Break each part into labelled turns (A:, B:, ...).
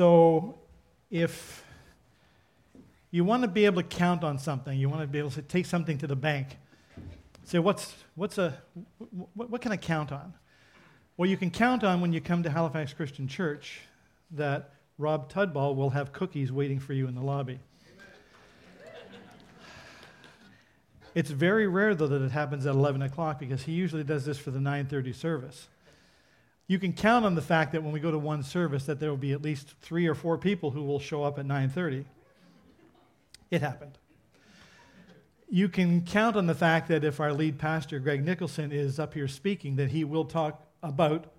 A: So if you want to be able to count on something, you want to be able to take something to the bank, say, what's, what's a, what, what can I count on? Well, you can count on when you come to Halifax Christian Church that Rob Tudball will have cookies waiting for you in the lobby. It's very rare, though, that it happens at 11 o'clock because he usually does this for the 9:30 service. You can count on the fact that when we go to one service, that there will be at least three or four people who will show up at 9:30. It happened. You can count on the fact that if our lead pastor, Greg Nicholson, is up here speaking, that he will talk about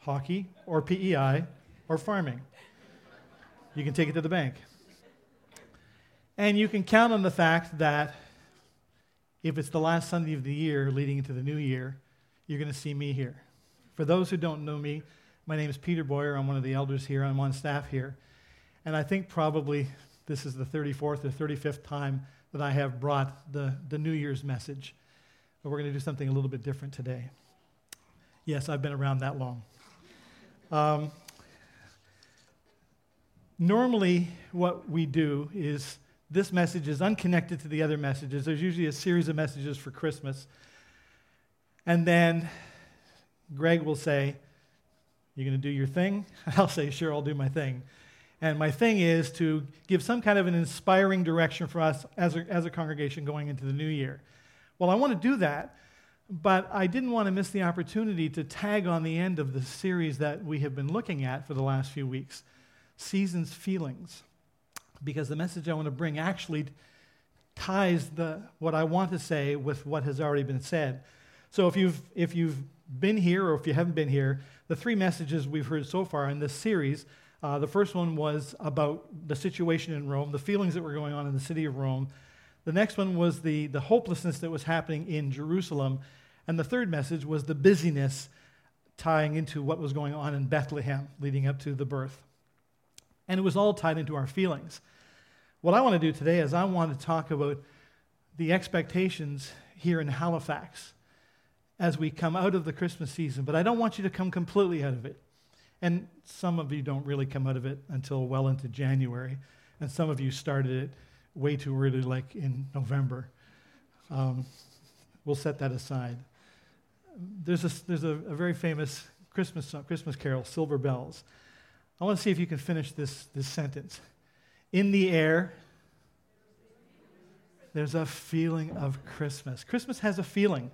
A: hockey or PEI or farming. You can take it to the bank. And you can count on the fact that if it's the last Sunday of the year leading into the new year, you're going to see me here. For those who don't know me, my name is Peter Boyer. I'm one of the elders here. I'm on staff here. And I think probably this is the 34th or 35th time that I have brought the, the New Year's message. But we're going to do something a little bit different today. Yes, I've been around that long. Um, normally, what we do is this message is unconnected to the other messages. There's usually a series of messages for Christmas. And then Greg will say, You're going to do your thing? I'll say, Sure, I'll do my thing. And my thing is to give some kind of an inspiring direction for us as a, as a congregation going into the new year. Well, I want to do that, but I didn't want to miss the opportunity to tag on the end of the series that we have been looking at for the last few weeks Seasons Feelings because the message I want to bring actually ties the, what I want to say with what has already been said. So if you've, if you've been here or if you haven't been here, the three messages we've heard so far in this series uh, the first one was about the situation in Rome, the feelings that were going on in the city of Rome. The next one was the, the hopelessness that was happening in Jerusalem. And the third message was the busyness tying into what was going on in Bethlehem leading up to the birth. And it was all tied into our feelings. What I want to do today is I want to talk about the expectations here in Halifax as we come out of the Christmas season, but I don't want you to come completely out of it. And some of you don't really come out of it until well into January, and some of you started it way too early, like in November. Um, we'll set that aside. There's a, there's a, a very famous Christmas, Christmas carol, Silver Bells. I want to see if you can finish this, this sentence in the air, there's a feeling of Christmas. Christmas has a feeling.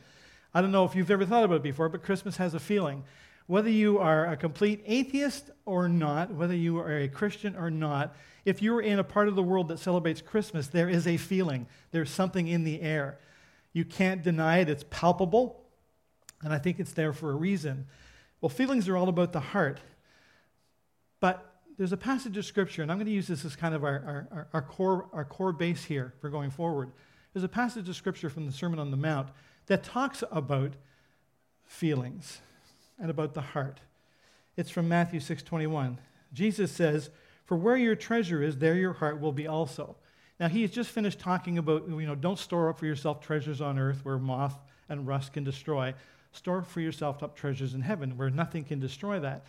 A: I don't know if you've ever thought about it before, but Christmas has a feeling. Whether you are a complete atheist or not, whether you are a Christian or not, if you're in a part of the world that celebrates Christmas, there is a feeling. There's something in the air. You can't deny it, it's palpable, and I think it's there for a reason. Well, feelings are all about the heart. But there's a passage of Scripture, and I'm going to use this as kind of our, our, our, core, our core base here for going forward. There's a passage of Scripture from the Sermon on the Mount that talks about feelings and about the heart. It's from Matthew 6:21. Jesus says, "For where your treasure is, there your heart will be also." Now he has just finished talking about, you know, don't store up for yourself treasures on earth where moth and rust can destroy. Store for yourself up treasures in heaven where nothing can destroy that.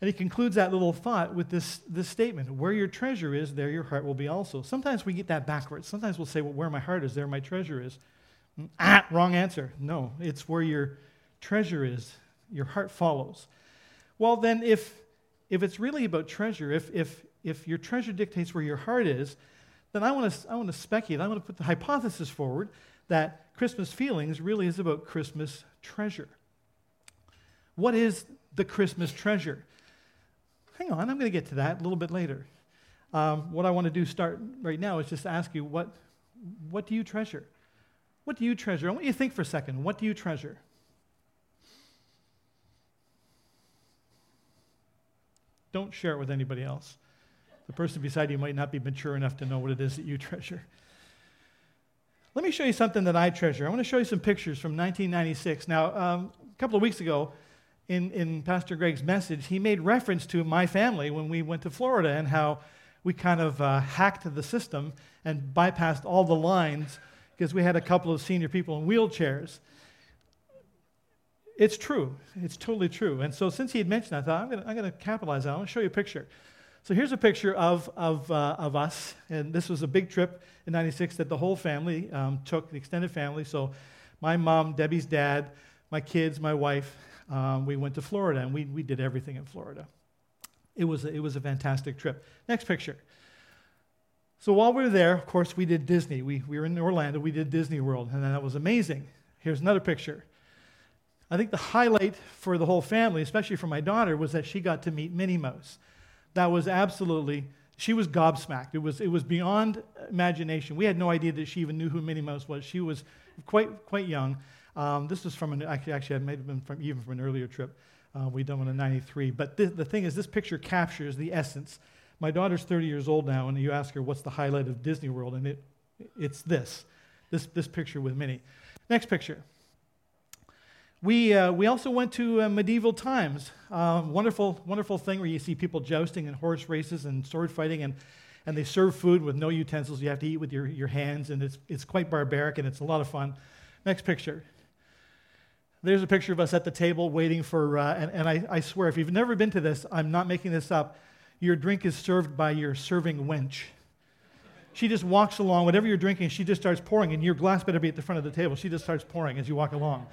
A: And he concludes that little thought with this, this statement Where your treasure is, there your heart will be also. Sometimes we get that backwards. Sometimes we'll say, Well, where my heart is, there my treasure is. Ah, wrong answer. No, it's where your treasure is, your heart follows. Well, then, if, if it's really about treasure, if, if, if your treasure dictates where your heart is, then I want to I want to speculate, I want to put the hypothesis forward that Christmas feelings really is about Christmas treasure. What is the Christmas treasure? hang on, I'm going to get to that a little bit later. Um, what I want to do start right now is just ask you what, what do you treasure? What do you treasure? I want you to think for a second. What do you treasure? Don't share it with anybody else. The person beside you might not be mature enough to know what it is that you treasure. Let me show you something that I treasure. I want to show you some pictures from 1996. Now, um, a couple of weeks ago, in, in Pastor Greg's message, he made reference to my family when we went to Florida and how we kind of uh, hacked the system and bypassed all the lines because we had a couple of senior people in wheelchairs. it's true. It's totally true. And so since he had mentioned I thought, I'm going to capitalize on it. I'm going to show you a picture. So here's a picture of, of, uh, of us. And this was a big trip in 96 that the whole family um, took, the extended family. So my mom, Debbie's dad, my kids, my wife, um, we went to Florida and we, we did everything in Florida. It was, a, it was a fantastic trip. Next picture. So while we were there, of course, we did Disney. We, we were in Orlando, we did Disney World, and that was amazing. Here's another picture. I think the highlight for the whole family, especially for my daughter, was that she got to meet Minnie Mouse. That was absolutely, she was gobsmacked. It was, it was beyond imagination. We had no idea that she even knew who Minnie Mouse was. She was quite, quite young. Um, this was from an, actually, actually, it may have been from, even from an earlier trip. Uh, we done one in 93. But th- the thing is, this picture captures the essence. My daughter's 30 years old now, and you ask her, what's the highlight of Disney World? And it, it's this, this, this picture with Minnie. Next picture. We, uh, we also went to uh, medieval times. Uh, wonderful, wonderful thing where you see people jousting and horse races and sword fighting, and, and they serve food with no utensils. You have to eat with your, your hands, and it's, it's quite barbaric and it's a lot of fun. Next picture. There's a picture of us at the table waiting for, uh, and, and I, I swear, if you've never been to this, I'm not making this up. Your drink is served by your serving wench. She just walks along, whatever you're drinking, she just starts pouring, and your glass better be at the front of the table. She just starts pouring as you walk along.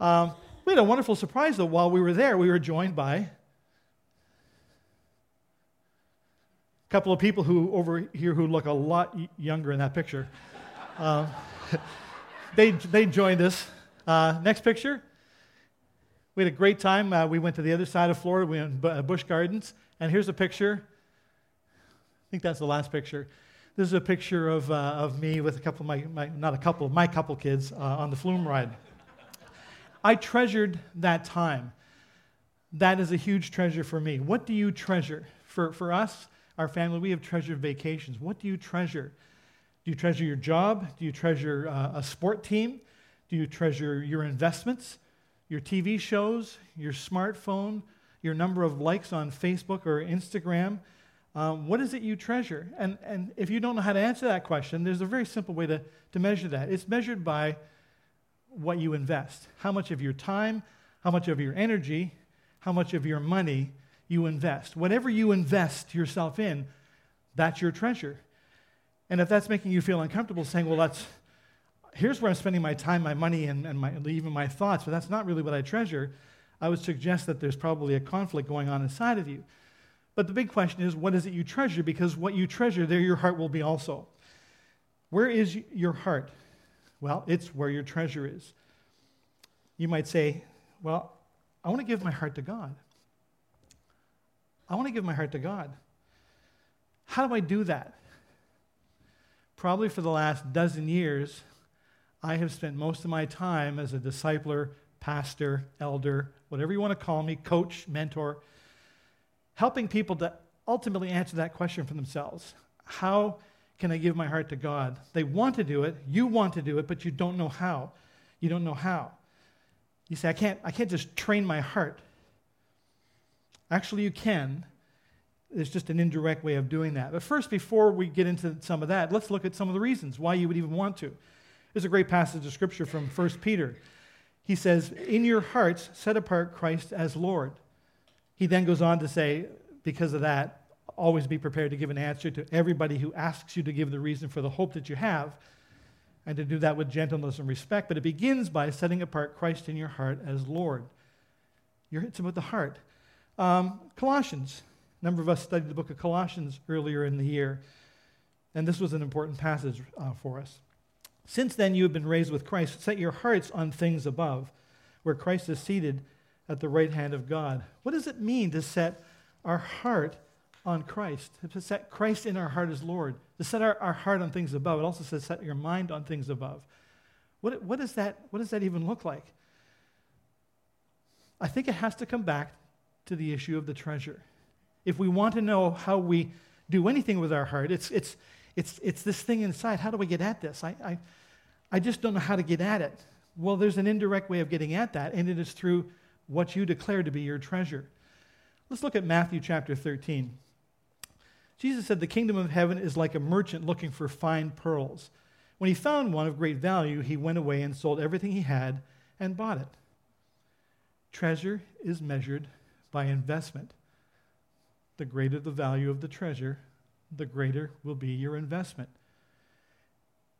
A: Um, we had a wonderful surprise, though, while we were there. We were joined by a couple of people who over here who look a lot younger in that picture. Uh, they, they joined us. Uh, next picture. We had a great time. Uh, we went to the other side of Florida. We went to Busch Gardens. And here's a picture. I think that's the last picture. This is a picture of, uh, of me with a couple of my, my, not a couple, of my couple kids uh, on the flume ride. I treasured that time. That is a huge treasure for me. What do you treasure? For, for us, our family, we have treasured vacations. What do you treasure? Do you treasure your job? Do you treasure uh, a sport team? Do you treasure your investments, your TV shows, your smartphone, your number of likes on Facebook or Instagram? Um, what is it you treasure? And, and if you don't know how to answer that question, there's a very simple way to, to measure that. It's measured by what you invest. How much of your time, how much of your energy, how much of your money you invest. Whatever you invest yourself in, that's your treasure. And if that's making you feel uncomfortable, saying, well, that's, here's where I'm spending my time, my money, and, and my, even my thoughts, but that's not really what I treasure, I would suggest that there's probably a conflict going on inside of you. But the big question is, what is it you treasure? Because what you treasure, there your heart will be also. Where is your heart? Well, it's where your treasure is. You might say, Well, I want to give my heart to God. I want to give my heart to God. How do I do that? Probably for the last dozen years, I have spent most of my time as a discipler, pastor, elder, whatever you want to call me, coach, mentor, helping people to ultimately answer that question for themselves. How can I give my heart to God? They want to do it, you want to do it, but you don't know how. You don't know how. You say, I can't, I can't just train my heart. Actually, you can. It's just an indirect way of doing that. But first, before we get into some of that, let's look at some of the reasons why you would even want to. There's a great passage of scripture from 1 Peter. He says, In your hearts, set apart Christ as Lord. He then goes on to say, because of that, always be prepared to give an answer to everybody who asks you to give the reason for the hope that you have, and to do that with gentleness and respect. But it begins by setting apart Christ in your heart as Lord. it's about the heart. Um, Colossians. A number of us studied the book of Colossians earlier in the year, and this was an important passage uh, for us. Since then, you have been raised with Christ. Set your hearts on things above, where Christ is seated at the right hand of God. What does it mean to set our heart on Christ, to set Christ in our heart as Lord, to set our, our heart on things above. It also says set your mind on things above. What, what, is that, what does that even look like? I think it has to come back to the issue of the treasure. If we want to know how we do anything with our heart, it's, it's, it's, it's this thing inside. How do we get at this? I, I, I just don't know how to get at it. Well, there's an indirect way of getting at that, and it is through what you declare to be your treasure. Let's look at Matthew chapter 13. Jesus said, The kingdom of heaven is like a merchant looking for fine pearls. When he found one of great value, he went away and sold everything he had and bought it. Treasure is measured by investment. The greater the value of the treasure, the greater will be your investment.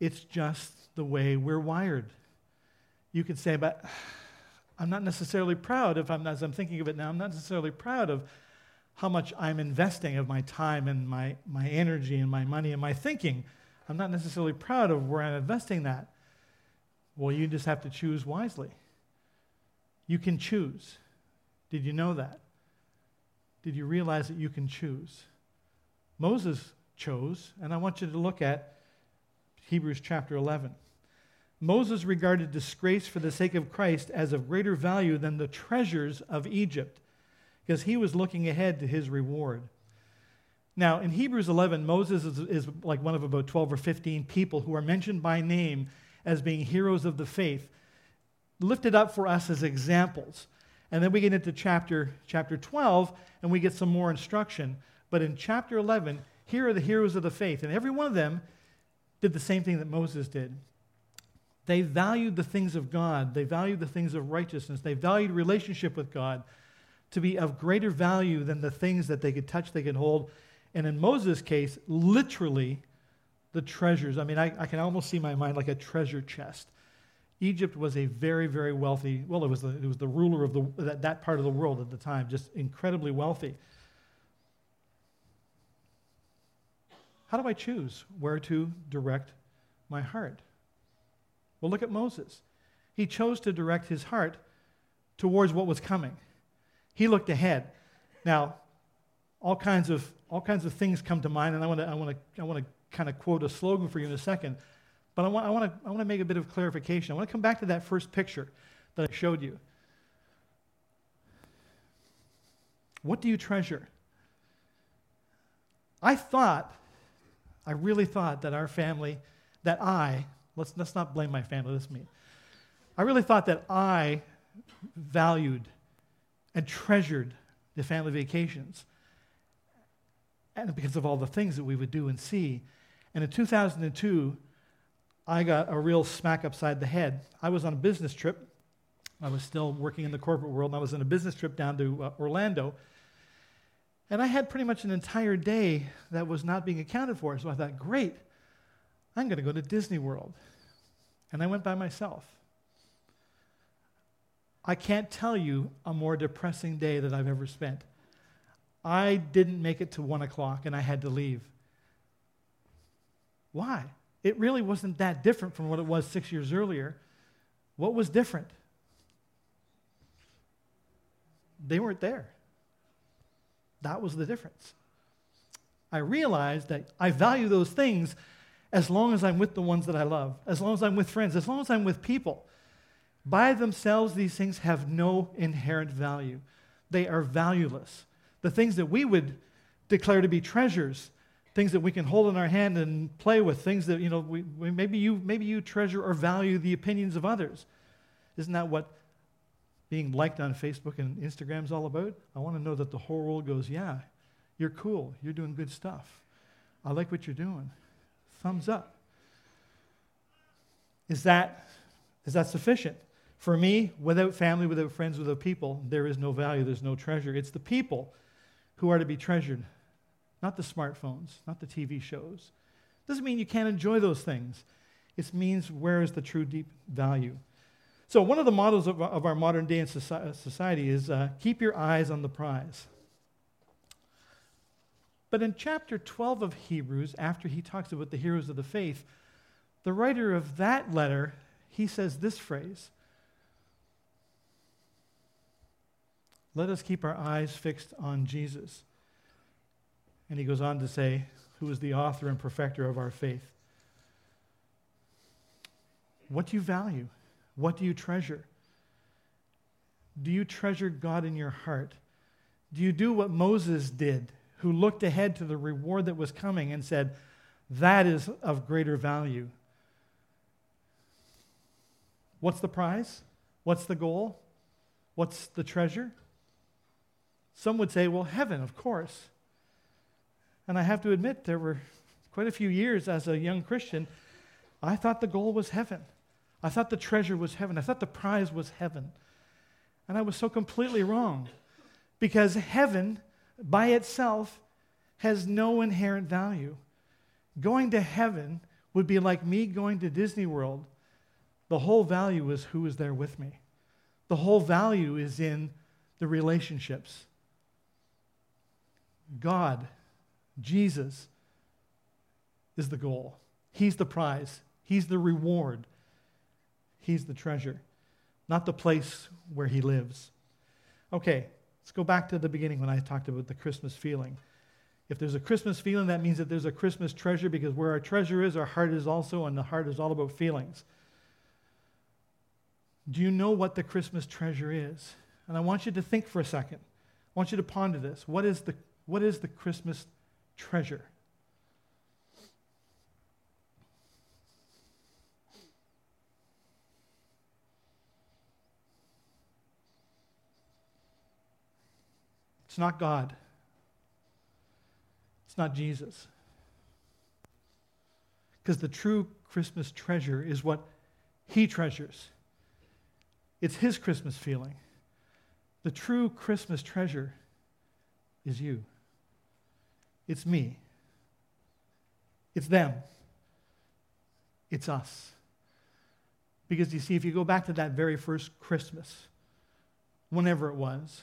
A: It's just the way we're wired. You could say, but I'm not necessarily proud of, as I'm thinking of it now, I'm not necessarily proud of how much I'm investing of my time and my, my energy and my money and my thinking. I'm not necessarily proud of where I'm investing that. Well, you just have to choose wisely. You can choose. Did you know that? Did you realize that you can choose? Moses chose, and I want you to look at Hebrews chapter 11. Moses regarded disgrace for the sake of Christ as of greater value than the treasures of Egypt because he was looking ahead to his reward. Now, in Hebrews 11, Moses is, is, like one of about 12 or 15 people who are mentioned by name as being heroes of the faith, lifted up for us as examples. And then we get into chapter, chapter 12, and we get some more instruction. But in chapter 11, here are the heroes of the faith. And every one of them did the same thing that Moses did. They valued the things of God, they valued the things of righteousness, they valued relationship with God to be of greater value than the things that they could touch, they could hold. And in Moses' case, literally the treasures. I mean, I, I can almost see my mind like a treasure chest. Egypt was a very, very wealthy, well, it was the, it was the ruler of the, that, that part of the world at the time, just incredibly wealthy. How do I choose where to direct my heart? Well, look at Moses. He chose to direct his heart towards what was coming. He looked ahead. Now, all kinds of, all kinds of things come to mind, and I want to I wanna, I wanna kind of quote a slogan for you in a second. But I want, I, want to, I want to make a bit of clarification. I want to come back to that first picture that I showed you. What do you treasure? I thought, I really thought that our family, that I, let's, let's not blame my family, that's me. I really thought that I valued and treasured the family vacations. And because of all the things that we would do and see. And in 2002, I got a real smack upside the head. I was on a business trip. I was still working in the corporate world, and I was on a business trip down to uh, Orlando. And I had pretty much an entire day that was not being accounted for. So I thought, great, I'm going to go to Disney World. And I went by myself. I can't tell you a more depressing day that I've ever spent. I didn't make it to one o'clock and I had to leave. Why? It really wasn't that different from what it was six years earlier. What was different? They weren't there. That was the difference. I realized that I value those things as long as I'm with the ones that I love, as long as I'm with friends, as long as I'm with people. By themselves, these things have no inherent value. They are valueless. The things that we would declare to be treasures, things that we can hold in our hand and play with, things that, you know, we, we, maybe, you, maybe you treasure or value the opinions of others. Isn't that what being liked on Facebook and Instagram is all about? I want to know that the whole world goes, yeah, you're cool. You're doing good stuff. I like what you're doing. Thumbs up. Is that, is that sufficient? For me, without family, without friends, without people, there is no value, there's no treasure. It's the people who are to be treasured, not the smartphones, not the TV shows. Doesn't mean you can't enjoy those things. It means where is the true deep value. So, one of the models of, of our modern day society is uh, keep your eyes on the prize. But in chapter 12 of Hebrews, after he talks about the heroes of the faith, the writer of that letter, he says this phrase Let us keep our eyes fixed on Jesus. And he goes on to say, who is the author and perfecter of our faith. What do you value? What do you treasure? Do you treasure God in your heart? Do you do what Moses did, who looked ahead to the reward that was coming and said, That is of greater value? What's the prize? What's the goal? What's the treasure? Some would say, well, heaven, of course. And I have to admit, there were quite a few years as a young Christian, I thought the goal was heaven. I thought the treasure was heaven. I thought the prize was heaven. And I was so completely wrong because heaven by itself has no inherent value. Going to heaven would be like me going to Disney World. The whole value is who is there with me. The whole value is in the relationships. God, Jesus, is the goal. He's the prize. He's the reward. He's the treasure, not the place where he lives. Okay, let's go back to the beginning when I talked about the Christmas feeling. If there's a Christmas feeling, that means that there's a Christmas treasure because where our treasure is, our heart is also, and the heart is all about feelings. Do you know what the Christmas treasure is? And I want you to think for a second. I want you to ponder this. What is the, what is the Christmas treasure? It's not God. It's not Jesus. Because the true Christmas treasure is what He treasures. It's His Christmas feeling. The true Christmas treasure is you. It's me. It's them. It's us. Because you see, if you go back to that very first Christmas, whenever it was,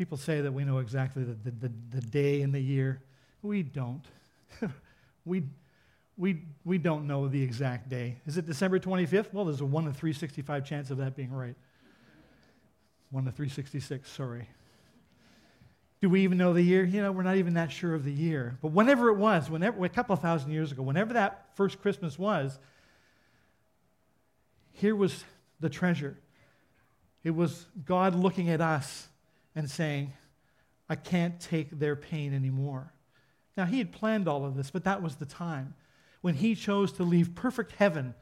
A: people say that we know exactly the, the, the, the day and the year. We don't. we, we, we don't know the exact day. Is it December 25th? Well, there's a 1 in 365 chance of that being right. 1 in 366, sorry. Do we even know the year? You know, we're not even that sure of the year. But whenever it was, whenever, a couple thousand years ago, whenever that first Christmas was, here was the treasure. It was God looking at us and saying, I can't take their pain anymore. Now, he had planned all of this, but that was the time when he chose to leave perfect heaven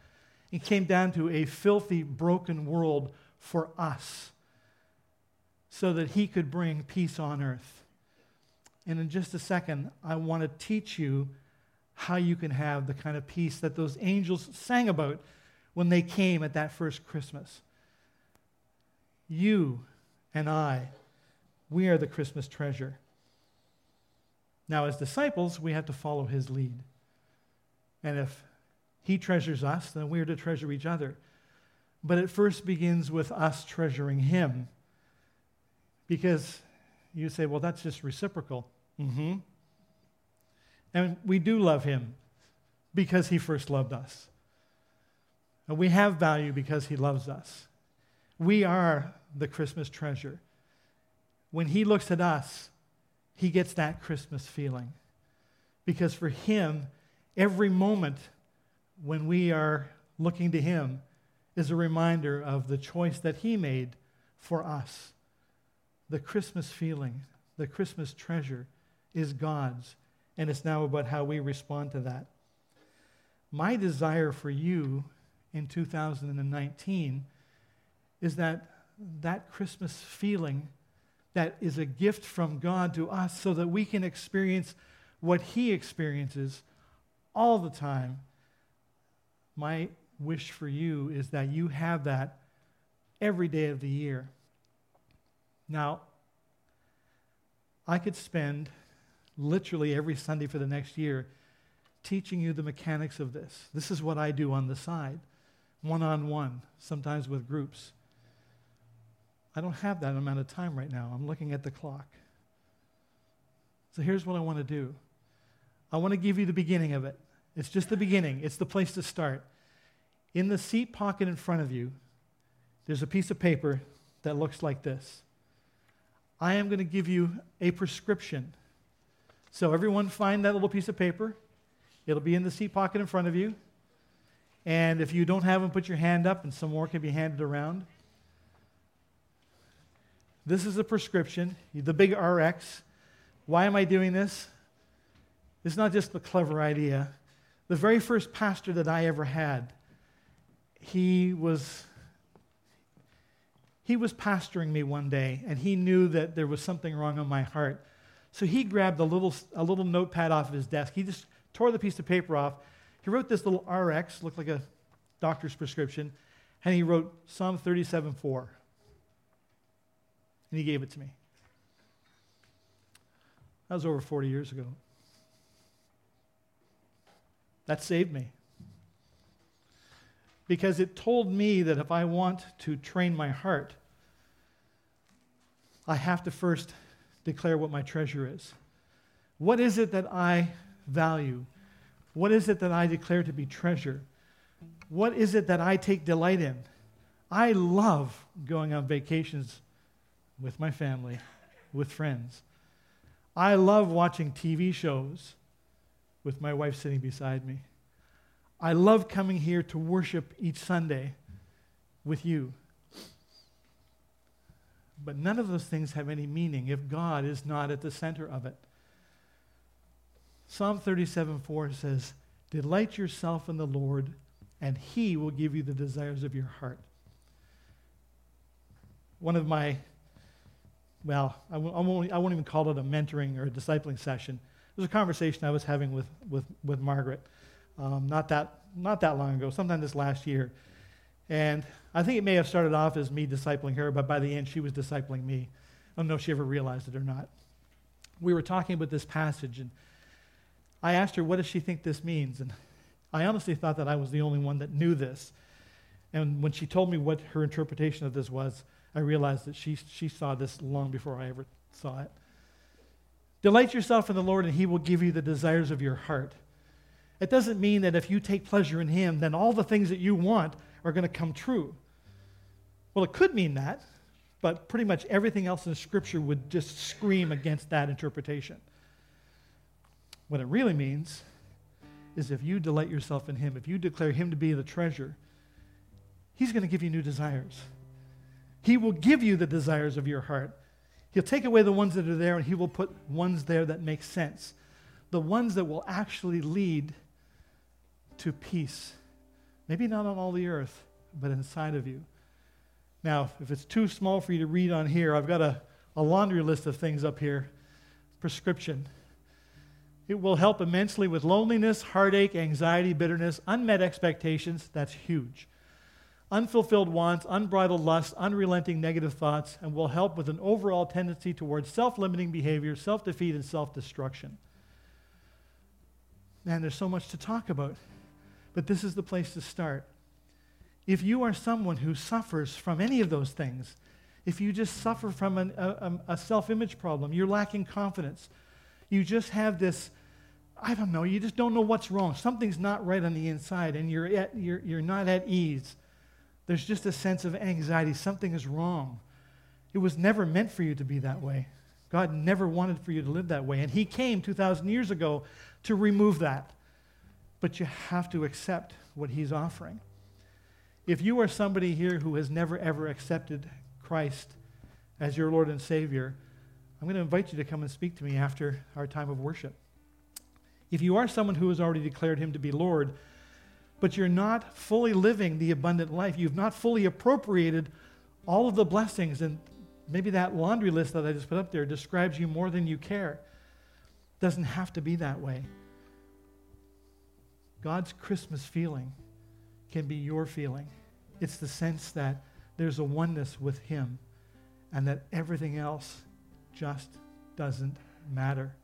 A: and came down to a filthy, broken world for us so that he could bring peace on earth. And in just a second, I want to teach you how you can have the kind of peace that those angels sang about when they came at that first Christmas. You and I, we are the Christmas treasure. Now, as disciples, we have to follow his lead. And if he treasures us, then we are to treasure each other. But it first begins with us treasuring him. Because you say, well, that's just reciprocal. Mm-hmm. And we do love him because he first loved us. And we have value because he loves us. We are the Christmas treasure. When he looks at us, he gets that Christmas feeling. Because for him, every moment when we are looking to him is a reminder of the choice that he made for us. The Christmas feeling, the Christmas treasure is God's, and it's now about how we respond to that. My desire for you in 2019 is that that Christmas feeling that is a gift from God to us so that we can experience what He experiences all the time. My wish for you is that you have that every day of the year. Now, I could spend literally every Sunday for the next year teaching you the mechanics of this. This is what I do on the side, one on one, sometimes with groups. I don't have that amount of time right now. I'm looking at the clock. So here's what I want to do I want to give you the beginning of it. It's just the beginning, it's the place to start. In the seat pocket in front of you, there's a piece of paper that looks like this. I am going to give you a prescription. So, everyone, find that little piece of paper. It'll be in the seat pocket in front of you. And if you don't have them, put your hand up, and some more can be handed around. This is a prescription, the big RX. Why am I doing this? It's not just a clever idea. The very first pastor that I ever had, he was he was pastoring me one day and he knew that there was something wrong on my heart. So he grabbed a little, a little notepad off of his desk. He just tore the piece of paper off. He wrote this little RX, looked like a doctor's prescription, and he wrote Psalm 37 4. And He gave it to me. That was over 40 years ago. That saved me. Because it told me that if I want to train my heart, I have to first declare what my treasure is. What is it that I value? What is it that I declare to be treasure? What is it that I take delight in? I love going on vacations with my family, with friends. I love watching TV shows with my wife sitting beside me. I love coming here to worship each Sunday with you. But none of those things have any meaning if God is not at the center of it. Psalm 37 4 says, Delight yourself in the Lord, and he will give you the desires of your heart. One of my, well, I w- I, won't, I won't even call it a mentoring or a discipling session. It was a conversation I was having with, with, with Margaret um, not, that, not that long ago, sometime this last year. And I think it may have started off as me discipling her, but by the end, she was discipling me. I don't know if she ever realized it or not. We were talking about this passage, and I asked her, What does she think this means? And I honestly thought that I was the only one that knew this. And when she told me what her interpretation of this was, I realized that she, she saw this long before I ever saw it. Delight yourself in the Lord, and he will give you the desires of your heart. It doesn't mean that if you take pleasure in him, then all the things that you want are going to come true. Well, it could mean that, but pretty much everything else in Scripture would just scream against that interpretation. What it really means is if you delight yourself in Him, if you declare Him to be the treasure, He's going to give you new desires. He will give you the desires of your heart. He'll take away the ones that are there and He will put ones there that make sense. The ones that will actually lead to peace. Maybe not on all the earth, but inside of you. Now, if it's too small for you to read on here, I've got a, a laundry list of things up here. Prescription. It will help immensely with loneliness, heartache, anxiety, bitterness, unmet expectations. That's huge. Unfulfilled wants, unbridled lust, unrelenting negative thoughts, and will help with an overall tendency towards self limiting behavior, self defeat, and self destruction. Man, there's so much to talk about, but this is the place to start. If you are someone who suffers from any of those things, if you just suffer from an, a, a self image problem, you're lacking confidence, you just have this I don't know, you just don't know what's wrong. Something's not right on the inside, and you're, at, you're, you're not at ease. There's just a sense of anxiety. Something is wrong. It was never meant for you to be that way. God never wanted for you to live that way. And He came 2,000 years ago to remove that. But you have to accept what He's offering. If you are somebody here who has never, ever accepted Christ as your Lord and Savior, I'm going to invite you to come and speak to me after our time of worship. If you are someone who has already declared him to be Lord, but you're not fully living the abundant life, you've not fully appropriated all of the blessings, and maybe that laundry list that I just put up there describes you more than you care. Doesn't have to be that way. God's Christmas feeling can be your feeling. It's the sense that there's a oneness with Him and that everything else just doesn't matter.